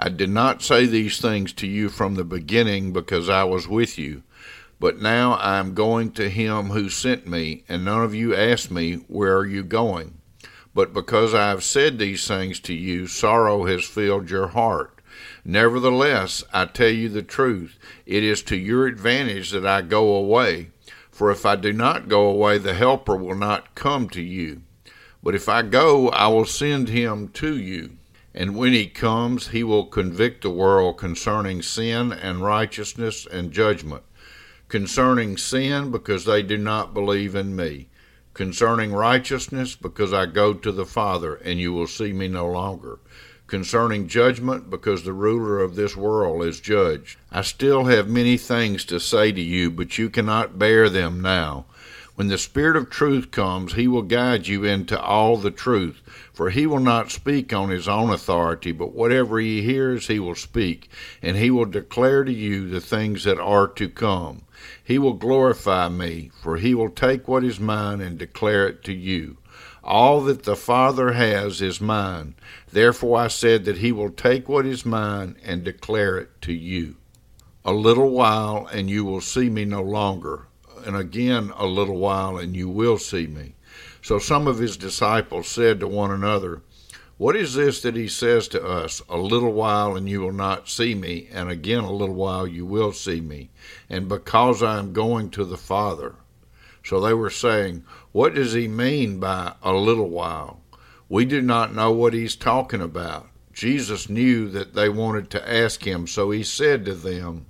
I did not say these things to you from the beginning because I was with you. But now I am going to him who sent me, and none of you asked me, Where are you going? But because I have said these things to you, sorrow has filled your heart. Nevertheless, I tell you the truth, it is to your advantage that I go away. For if I do not go away, the Helper will not come to you. But if I go, I will send him to you. And when he comes, he will convict the world concerning sin and righteousness and judgment concerning sin, because they do not believe in me, concerning righteousness, because I go to the Father, and you will see me no longer, concerning judgment, because the ruler of this world is judged. I still have many things to say to you, but you cannot bear them now. When the Spirit of truth comes, he will guide you into all the truth. For he will not speak on his own authority, but whatever he hears, he will speak, and he will declare to you the things that are to come. He will glorify me, for he will take what is mine and declare it to you. All that the Father has is mine. Therefore I said that he will take what is mine and declare it to you. A little while, and you will see me no longer and again a little while, and you will see me. So some of his disciples said to one another, What is this that he says to us? A little while, and you will not see me, and again a little while, you will see me, and because I am going to the Father. So they were saying, What does he mean by a little while? We do not know what he's talking about. Jesus knew that they wanted to ask him, so he said to them,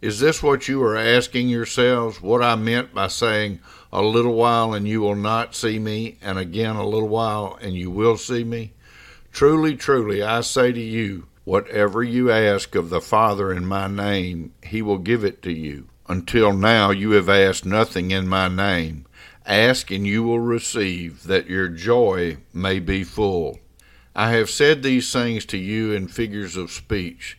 is this what you are asking yourselves? What I meant by saying, A little while and you will not see me, and again a little while and you will see me? Truly, truly, I say to you, whatever you ask of the Father in my name, he will give it to you. Until now you have asked nothing in my name. Ask and you will receive, that your joy may be full. I have said these things to you in figures of speech.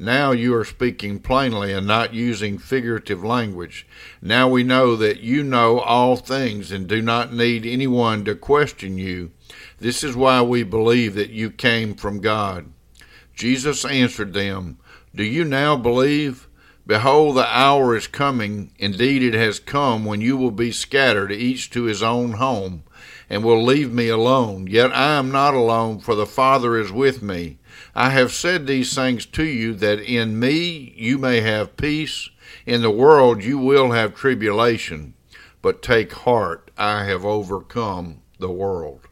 now you are speaking plainly and not using figurative language. Now we know that you know all things and do not need anyone to question you. This is why we believe that you came from God. Jesus answered them, Do you now believe? Behold, the hour is coming, indeed it has come, when you will be scattered, each to his own home, and will leave me alone. Yet I am not alone, for the Father is with me. I have said these things to you that in me you may have peace. In the world you will have tribulation, but take heart, I have overcome the world.